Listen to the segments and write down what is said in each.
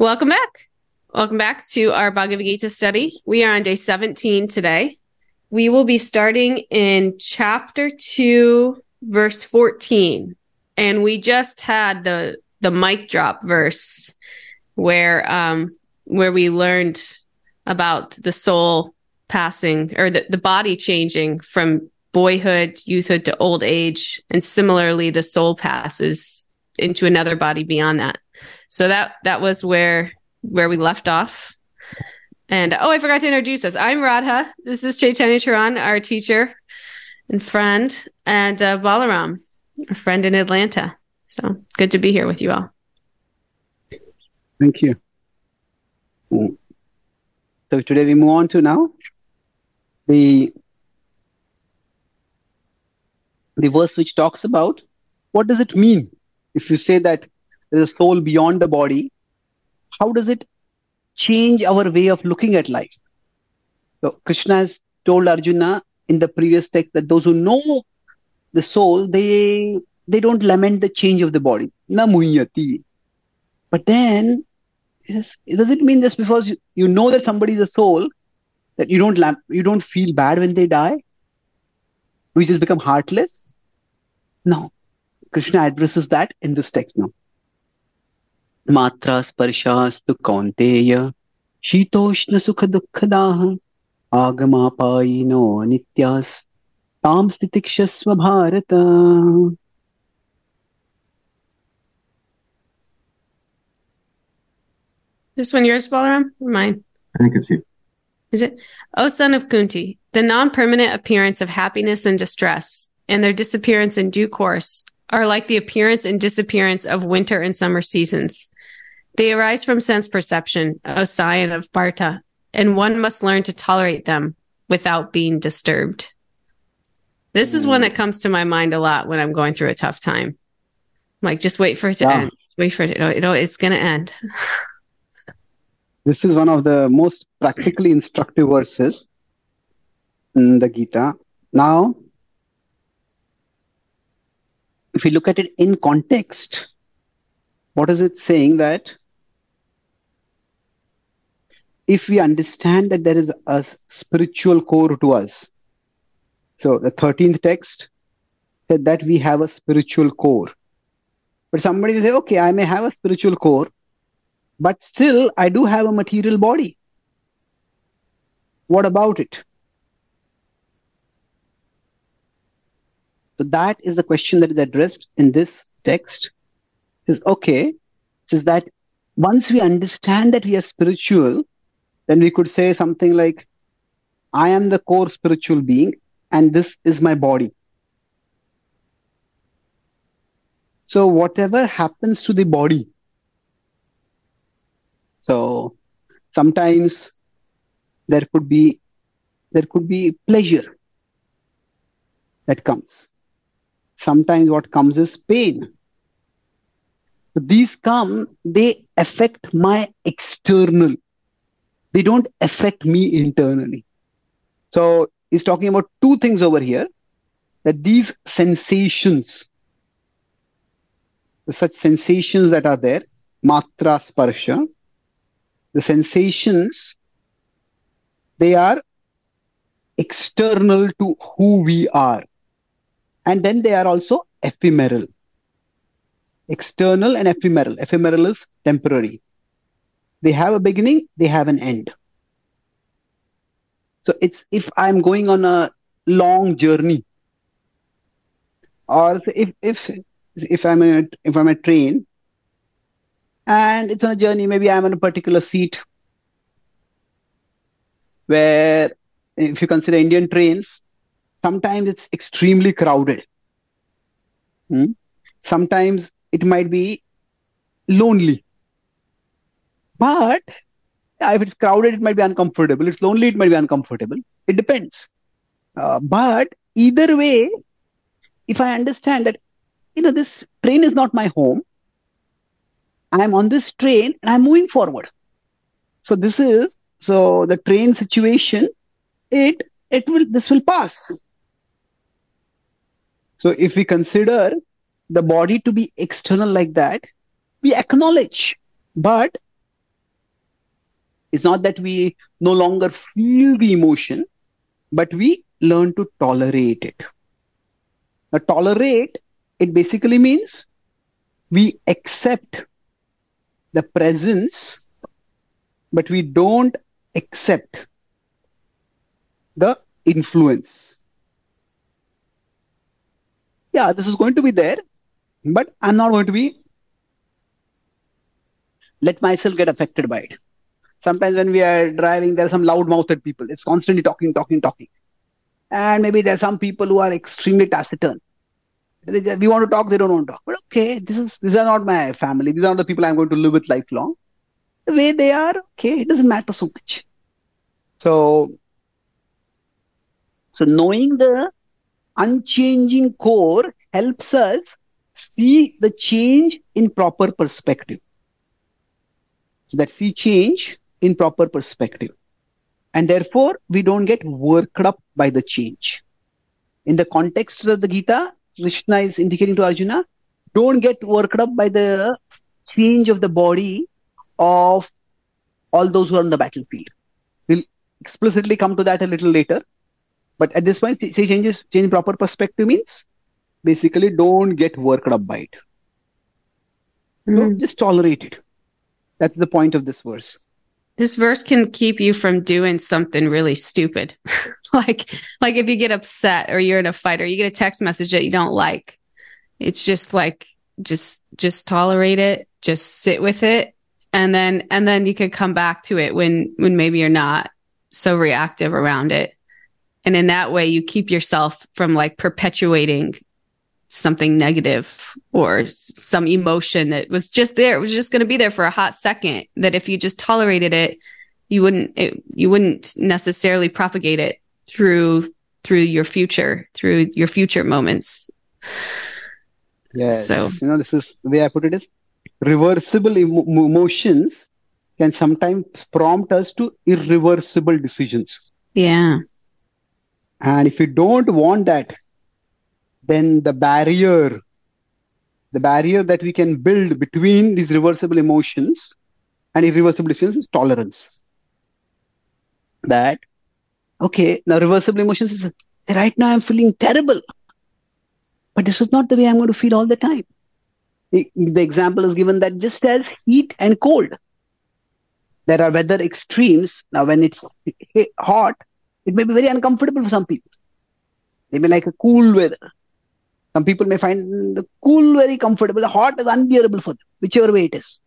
Welcome back. Welcome back to our Bhagavad Gita study. We are on day 17 today. We will be starting in chapter 2, verse 14. And we just had the the mic drop verse where um where we learned about the soul passing or the, the body changing from boyhood, youthhood to old age. And similarly, the soul passes into another body beyond that. So that that was where where we left off. And oh, I forgot to introduce us. I'm Radha. This is Chaitanya Charan, our teacher and friend, and uh, Balaram, a friend in Atlanta. So good to be here with you all. Thank you. So today we move on to now the the verse which talks about what does it mean if you say that there's a soul beyond the body how does it change our way of looking at life? So krishna has told arjuna in the previous text that those who know the soul they they don't lament the change of the body. Na muhyati but then does it mean just because you, you know that somebody is a soul that you don't you don't feel bad when they die? We just become heartless? No. Krishna addresses that in this text now मात्रा स्पर्शास्तु कौन्तेय शीतोष्ण सुख दुःखदाः आगमापायिनो नित्यास् तां स्थितिक्षस्व Bharat This one yours, Balaram, or mine? I think it's you. Is it? O son of Kunti, the non permanent appearance of happiness and distress, and their disappearance in due course, are like the appearance and disappearance of winter and summer seasons. They arise from sense perception, O scion of Bharta, and one must learn to tolerate them without being disturbed. This is one that hmm. comes to my mind a lot when I'm going through a tough time. like, just wait for it to Wow. end. Just wait for it. It'll, it'll, it's going to end. This is one of the most practically instructive verses in the Gita. Now, if we look at it in context, what is it saying that if we understand that there is a spiritual core to us, so the 13th text said that we have a spiritual core. But somebody will say, okay, I may have a spiritual core, but still I do have a material body. What about it? So that is the question that is addressed in this text. Is okay, says that once we understand that we are spiritual, then we could say something like, I am the core spiritual being, and this is my body. So whatever happens to the body, so sometimes there could be there could be pleasure that comes. Sometimes what comes is pain. These come, they affect my external. They don't affect me internally. So he's talking about two things over here. That these sensations, such sensations that are there, matra sparsha, the sensations, they are external to who we are. And then they are also ephemeral. External and ephemeral. Ephemeral is temporary. They have a beginning, they have an end. So it's if I'm going on a long journey, or if if if I'm a, if I'm a train, and it's on a journey, maybe I'm on a particular seat where if you consider Indian trains, sometimes it's extremely crowded. Hmm? Sometimes it might be lonely. But if it's crowded, it might be uncomfortable. It's lonely, it might be uncomfortable. It depends. Uh, but either way, if I understand that, you know, this train is not my home, I'm on this train and I'm moving forward. So this is so the train situation. It it will this will pass. So if we consider the body to be external like that, we acknowledge, but It's not that we no longer feel the emotion, but we learn to tolerate it. Now, tolerate, it basically means we accept the presence, but we don't accept the influence. Yeah, this is going to be there, but I'm not going to be let myself get affected by it. Sometimes when we are driving, there are some loud-mouthed people. It's constantly talking, talking, talking. And maybe there are some people who are extremely taciturn. They, we want to talk, they don't want to talk. But okay, this is these are not my family. These are not the people I'm going to live with lifelong. The way they are, okay, it doesn't matter so much. So, so knowing the unchanging core helps us see the change in proper perspective. So that see change in proper perspective. And therefore, we don't get worked up by the change. In the context of the Gita, Krishna is indicating to Arjuna, don't get worked up by the change of the body of all those who are on the battlefield. We'll explicitly come to that a little later. But at this point, say changes, change proper perspective means basically don't get worked up by it. Mm. So just tolerate it. That's the point of this verse. This verse can keep you from doing something really stupid. like like if you get upset or you're in a fight or you get a text message that you don't like. It's just like just just tolerate it, just sit with it and then and then you could come back to it when when maybe you're not so reactive around it. And in that way you keep yourself from like perpetuating something negative or some emotion that was just there. It was just going to be there for a hot second. That if you just tolerated it, you wouldn't it, you wouldn't necessarily propagate it through through your future, through your future moments. Yes. So you know, this is the way I put it is reversible emotions can sometimes prompt us to irreversible decisions. Yeah. And if you don't want that, then the barrier, the barrier that we can build between these reversible emotions and irreversible decisions is tolerance. That, okay, now reversible emotions is right now I'm feeling terrible, but this is not the way I'm going to feel all the time. The, the example is given that just as heat and cold, there are weather extremes. Now, when it's hot, it may be very uncomfortable for some people. They may like a cool weather. Some people may find the cool very comfortable, the hot is unbearable for them, whichever way it is.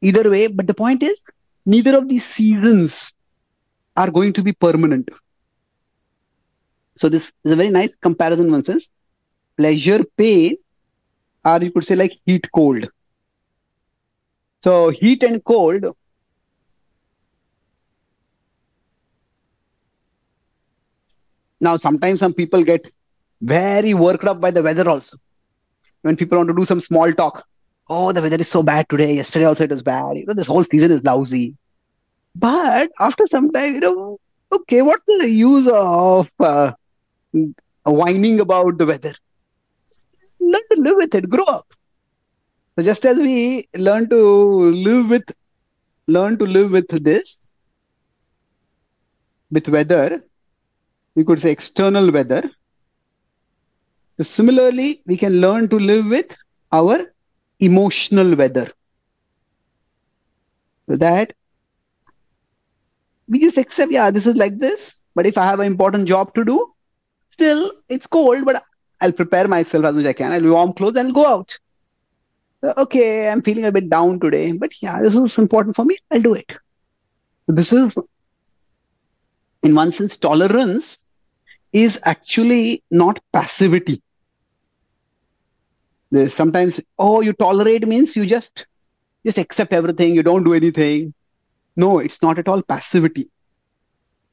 Either way, but the point is, neither of these seasons are going to be permanent. So this is a very nice comparison one says. Pleasure, pain, or you could say like heat, cold. So heat and cold now sometimes some people get very worked up by the weather also. When people want to do some small talk, oh, the weather is so bad today. Yesterday also it was bad. You know, this whole season is lousy. But after some time, you know, okay, what's the use of uh, whining about the weather? Learn to live with it. Grow up. So just as we learn to live with, learn to live with this, with weather, we could say external weather, so similarly, we can learn to live with our emotional weather. So that we just accept, yeah, this is like this. But if I have an important job to do, still it's cold, but I'll prepare myself as much as I can. I'll warm clothes and I'll go out. So, okay, I'm feeling a bit down today, but yeah, this is important for me. I'll do it. So this is, in one sense, tolerance is actually not passivity. There's sometimes, oh, you tolerate means you just just accept everything, you don't do anything. No, it's not at all passivity.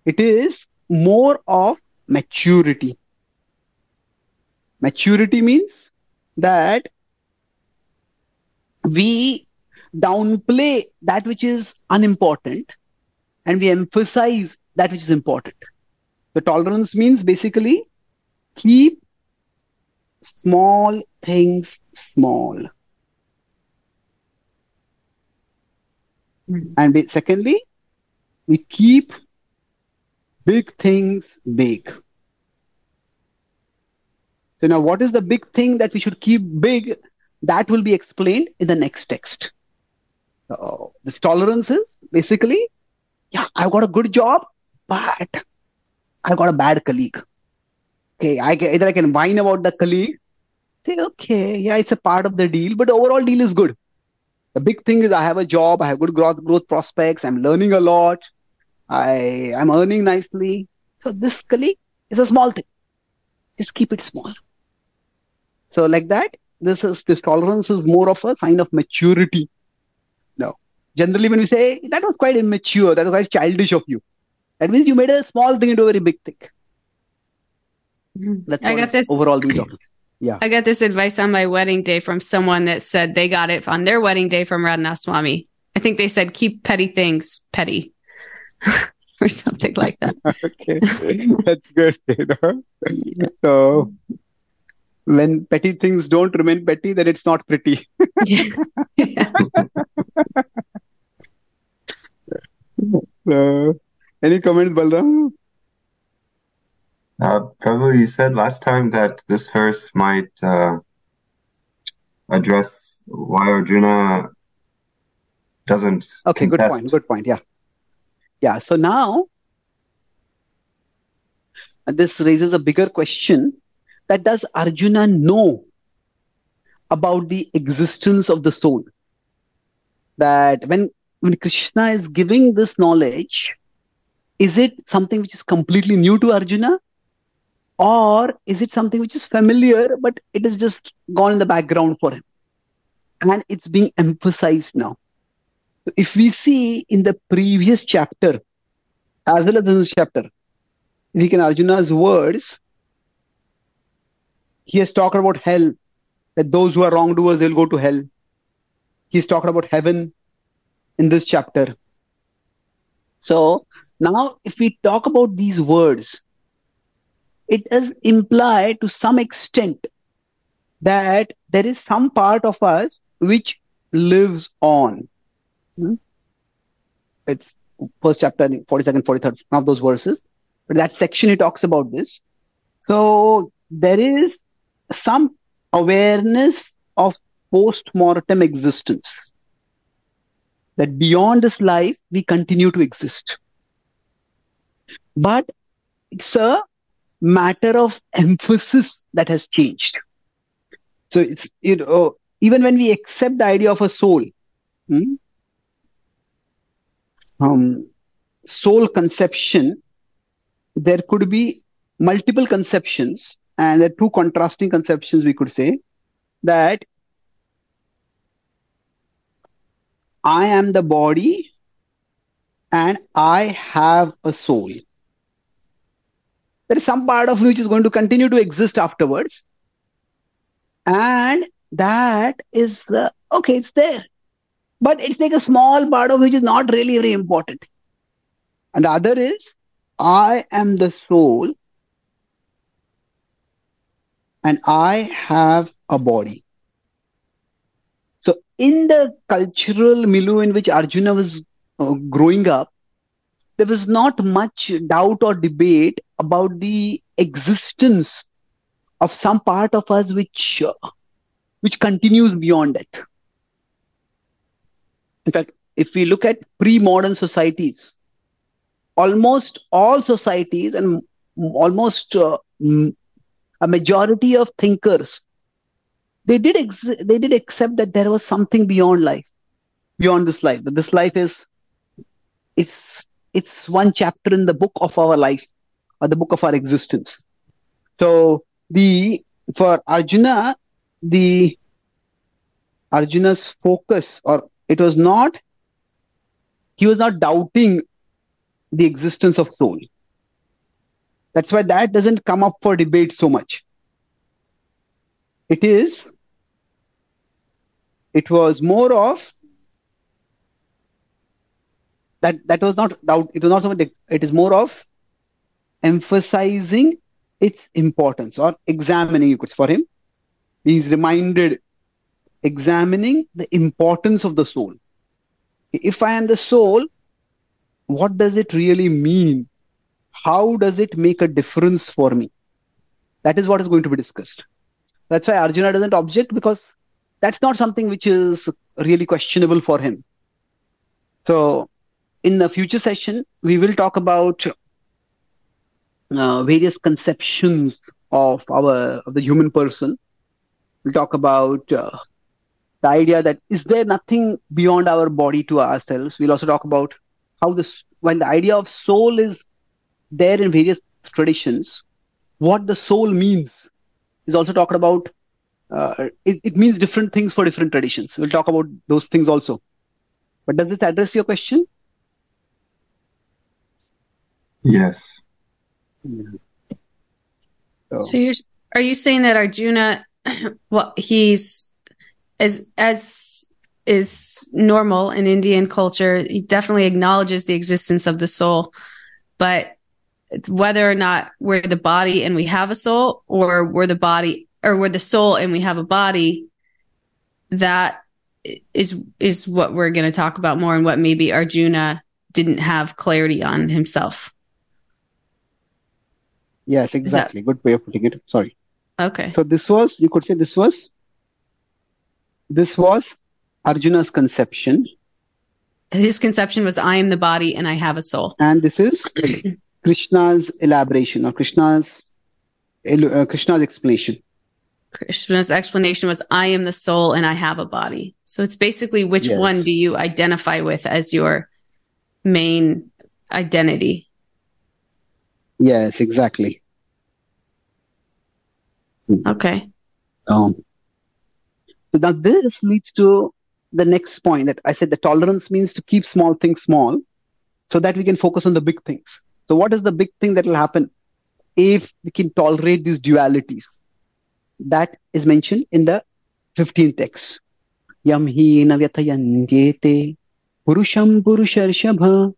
It is more of maturity. Maturity means that we downplay that which is unimportant and we emphasize that which is important. The tolerance means basically keep small things small. Mm. And secondly, we keep big things big. So now what is the big thing that we should keep big? That will be explained in the next text. So this tolerance is basically, yeah, I've got a good job, but I've got a bad colleague. Okay, I can, either I can whine about the colleague, say, okay, yeah, it's a part of the deal, but the overall deal is good. The big thing is I have a job, I have good growth, growth prospects, I'm learning a lot, I I'm earning nicely. So this colleague is a small thing. Just keep it small. So like that, this is this tolerance is more of a sign of maturity. No. Generally when we say that was quite immature, that was quite childish of you. That means you made a small thing into a very big thing. Mm-hmm. That's I got this overall the. Yeah. I got this advice on my wedding day from someone that said they got it on their wedding day from Radhanath Swami. I think they said keep petty things petty or something like that. okay. That's good. You know? So when petty things don't remain petty, then it's not pretty. yeah. Yeah. So, any comments, Balram? Uh, Prabhu, you said last time that this verse might uh, address why Arjuna doesn't Okay, good point. Good point. Yeah. Yeah. So now this raises a bigger question that does Arjuna know about the existence of the soul? That when when Krishna is giving this knowledge, is it something which is completely new to Arjuna? Or is it something which is familiar, but it has just gone in the background for him? And it's being emphasized now. If we see in the previous chapter, as well as this chapter, we can Arjuna's words, he has talked about hell, that those who are wrongdoers, they'll go to hell. He's talking about heaven in this chapter. So now, if we talk about these words, it does imply to some extent that there is some part of us which lives on. Hmm? It's first chapter, I think 42nd, 43rd, one of those verses. But that section, he talks about this. So there is some awareness of post-mortem existence. That beyond this life, we continue to exist. But it's a matter of emphasis that has changed. So it's, you know, even when we accept the idea of a soul, hmm, um, soul conception, there could be multiple conceptions, and there are two contrasting conceptions we could say that I am the body and I have a soul. There is some part of which is going to continue to exist afterwards. And that is, uh, okay, it's there. But it's like a small part of which is not really very important. And the other is, I am the soul and I have a body. So, in the cultural milieu in which Arjuna was uh, growing up, there was not much doubt or debate about the existence of some part of us which uh, which continues beyond death. In fact, if we look at pre-modern societies, almost all societies and almost uh, a majority of thinkers they did ex- they did accept that there was something beyond life beyond this life that this life is it's it's one chapter in the book of our life or the book of our existence. So the for arjuna the arjuna's focus or it was not he was not doubting the existence of soul. That's why that doesn't come up for debate so much. It is it was more of that that was not doubt it was not so much it is more of emphasizing its importance or examining you could for him he's reminded examining the importance of the soul if i am the soul what does it really mean? How does it make a difference for me? That is what is going to be discussed. That's why Arjuna doesn't object because that's not something which is really questionable for him. So, in the future session, we will talk about uh, various conceptions of our of the human person. We'll talk about uh, the idea that is there nothing beyond our body to ourselves. We'll also talk about how this while the idea of soul is there in various traditions, what the soul means is also talked about. Uh, it, it means different things for different traditions. We'll talk about those things also. But does this address your question? Yes. So, So you're are you saying that Arjuna well he's as as is normal in Indian culture, he definitely acknowledges the existence of the soul, but whether or not we're the body and we have a soul or we're the body or we're the soul and we have a body that is is what we're going to talk about more and what maybe Arjuna didn't have clarity on himself. Yes, exactly. Good way of putting it. Sorry. Okay. So this was, you could say this was, this was Arjuna's conception, His conception was I am the body and I have a soul. and this is Krishna's elaboration or Krishna's uh, Krishna's explanation. Krishna's explanation was I am the soul and I have a body. So it's basically which Yes. one do you identify with as your main identity? Yes, exactly. Okay. Um, so now this leads to the next point that I said the tolerance means to keep small things small so that we can focus on the big things. So what is the big thing that will happen if we can tolerate these dualities? That is mentioned in the 15th text. Yam hi navyatayandyete purusham purusharshabha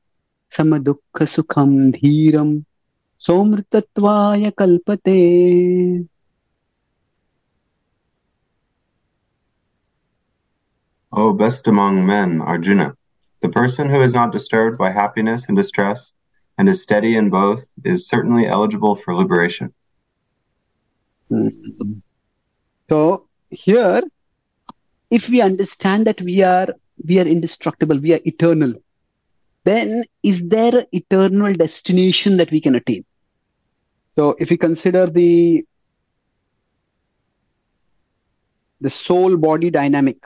samadukha sukham dhiram O best among men, Arjuna, the person who is not disturbed by happiness and distress and is steady in both is certainly eligible for liberation. Hmm. So here, if we understand that we are we are indestructible, we are eternal, then is there an eternal destination that we can attain? So if we consider the the soul body dynamic,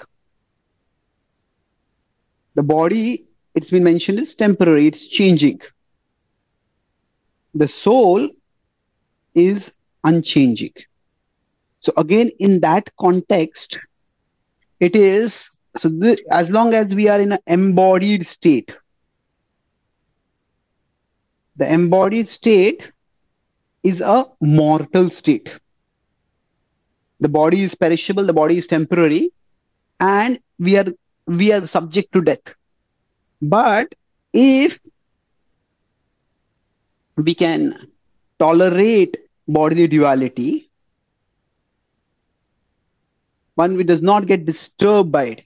the body it's been mentioned is temporary, it's changing. The soul is unchanging. So again, in that context, it is so as long as we are in an embodied state, the embodied state is a mortal state. The body is perishable, the body is temporary, and we are we are subject to death. But if we can tolerate bodily duality, one who does not get disturbed by it,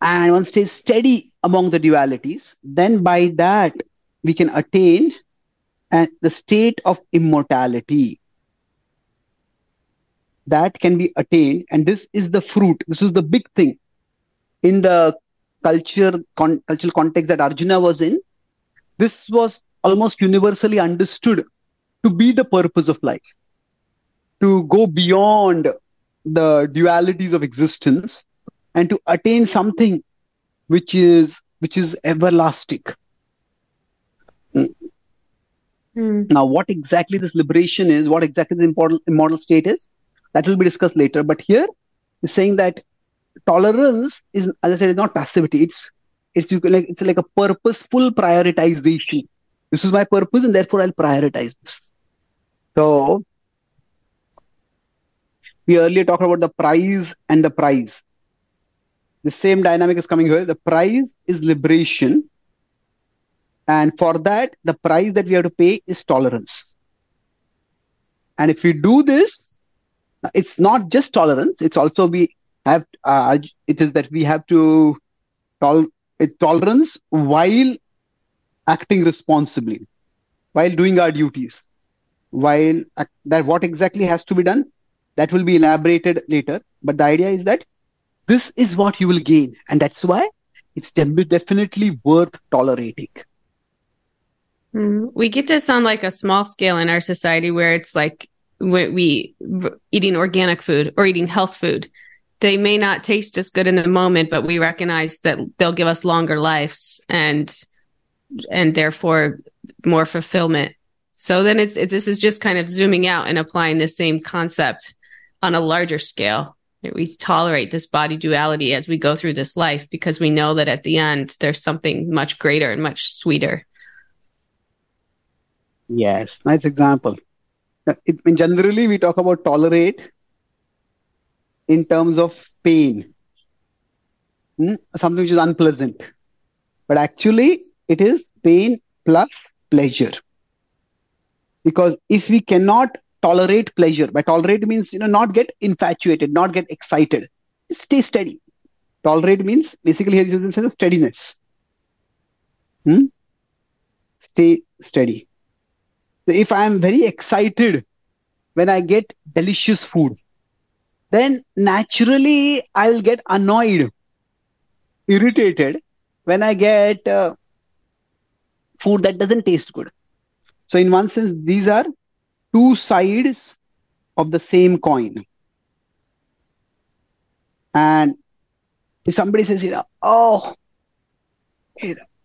and one stays steady among the dualities, then by that we can attain uh, the state of immortality. That can be attained, and this is the fruit. This is the big thing in the culture con- cultural context that Arjuna was in. This was almost universally understood to be the purpose of life, to go beyond the dualities of existence and to attain something which is which is everlasting. Hmm. Now, what exactly this liberation is, what exactly the immortal, immortal state is, that will be discussed later. But here is saying that tolerance is, as I said, is not passivity. It's it's you like it's like a purposeful prioritization. This is my purpose, and therefore I'll prioritize this. So we earlier talked about the prize and the prize. The same dynamic is coming here. The prize is liberation, and for that, the price that we have to pay is tolerance. And if we do this, it's not just tolerance. It's also we have. Uh, it is that we have to tol- tolerance while acting responsibly, while doing our duties, while that what exactly has to be done, that will be elaborated later. But the idea is that this is what you will gain, and that's why it's definitely worth tolerating. Hmm. We get this on like a small scale in our society where it's like we, we eating organic food or eating health food they may not taste as good in the moment, but we recognize that they'll give us longer lives and and therefore more fulfillment. So then it's it, this is just kind of zooming out and applying the same concept on a larger scale. We tolerate this body duality as we go through this life because we know that at the end there's something much greater and much sweeter. Yes, nice example. It, generally, we talk about tolerate in terms of pain, hmm? something which is unpleasant. But actually, it is pain plus pleasure. Because if we cannot tolerate pleasure, by tolerate means you know not get infatuated, not get excited, stay steady. Tolerate means basically here is a sense of steadiness. Hmm? Stay steady. So if I am very excited when I get delicious food, then naturally I'll get annoyed, irritated when I get uh, food that doesn't taste good. So, in one sense, these are two sides of the same coin. And if somebody says, you know, oh,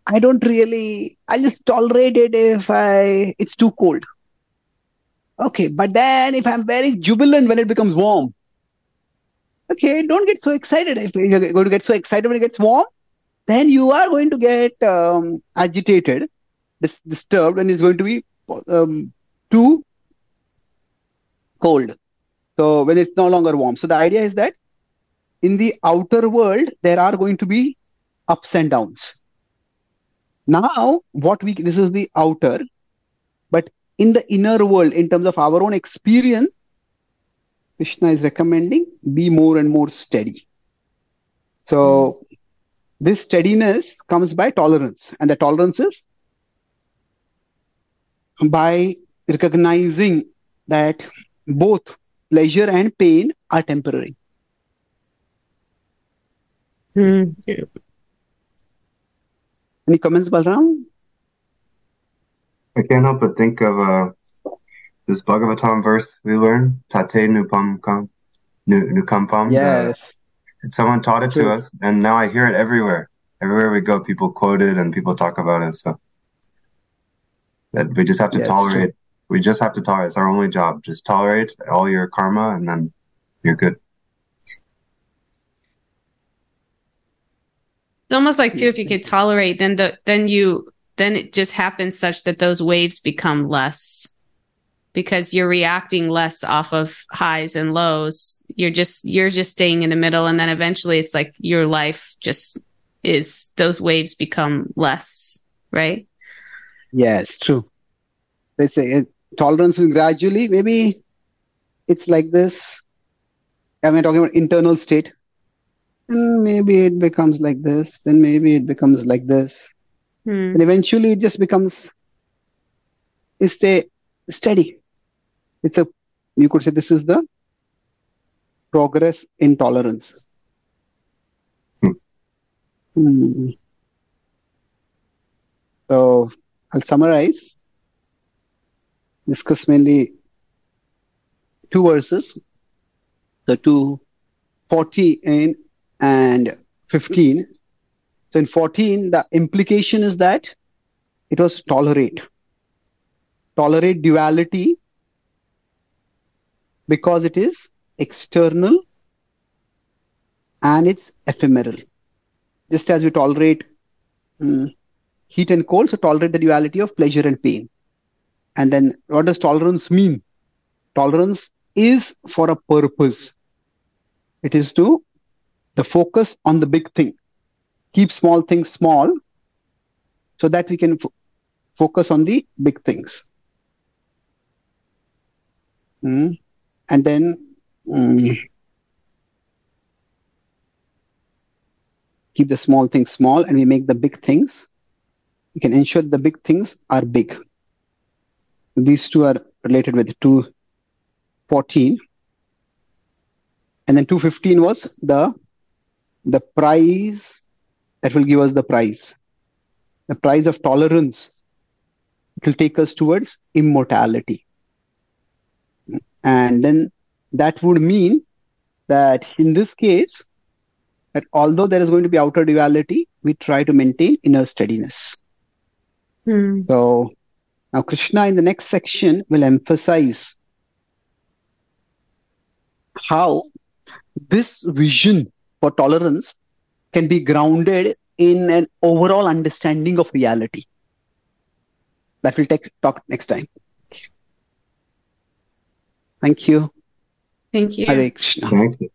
I don't really, I'll just tolerate it if I, it's too cold. Okay, but then if I'm very jubilant when it becomes warm, okay, don't get so excited. If you're going to get so excited when it gets warm, then you are going to get um, agitated, dis- disturbed, and it's going to be um, too cold. So when it's no longer warm. So the idea is that in the outer world, there are going to be ups and downs. Now, what we this is the outer, but in the inner world, in terms of our own experience, Krishna is recommending be more and more steady. So this steadiness comes by tolerance, and the tolerance is by recognizing that both pleasure and pain are temporary. Mm. Any comments, Balram? I can't help but think of uh, this Bhagavatam verse we learned, Tate Nupam Nukampam. Yes. Uh, someone taught it True. to us, and now I hear it everywhere. Everywhere we go, people quote it and people talk about it. So that we just have to tolerate. We just have to tolerate. It's our only job. Just tolerate all your karma, and then you're good. It's almost like too, if you could tolerate, then the then you then it just happens such that those waves become less because you're reacting less off of highs and lows. You're just you're just staying in the middle and then eventually it's like your life just is those waves become less, right? Yeah, it's true. They say it, tolerance is gradually maybe it's like this. I mean talking about internal state. And maybe it becomes like this, then maybe it becomes like this. Hmm. And eventually it just becomes stay steady it's a you could say this is the progress in tolerance hmm. Hmm. so i'll summarize discuss mainly two verses the two 14 and 15 so in 14 the implication is that it was tolerate tolerate duality because it is external and it's ephemeral. Just as we tolerate um, heat and cold, so tolerate the duality of pleasure and pain. And then what does tolerance mean? Tolerance is for a purpose. It is to the focus on the big thing. Keep small things small so that we can focus on the big things. Mm and then um, keep the small things small and we make the big things, we can ensure the big things are big. These two are related with 214. And then 215 was the, the price that will give us the price. The price of tolerance it will take us towards immortality. And then that would mean that in this case, that although there is going to be outer duality, we try to maintain inner steadiness. Hmm. So now Krishna in the next section will emphasize how this vision for tolerance can be grounded in an overall understanding of reality. That we'll take talk next time. Thank you. Thank you. Hare Krishna. Thank you.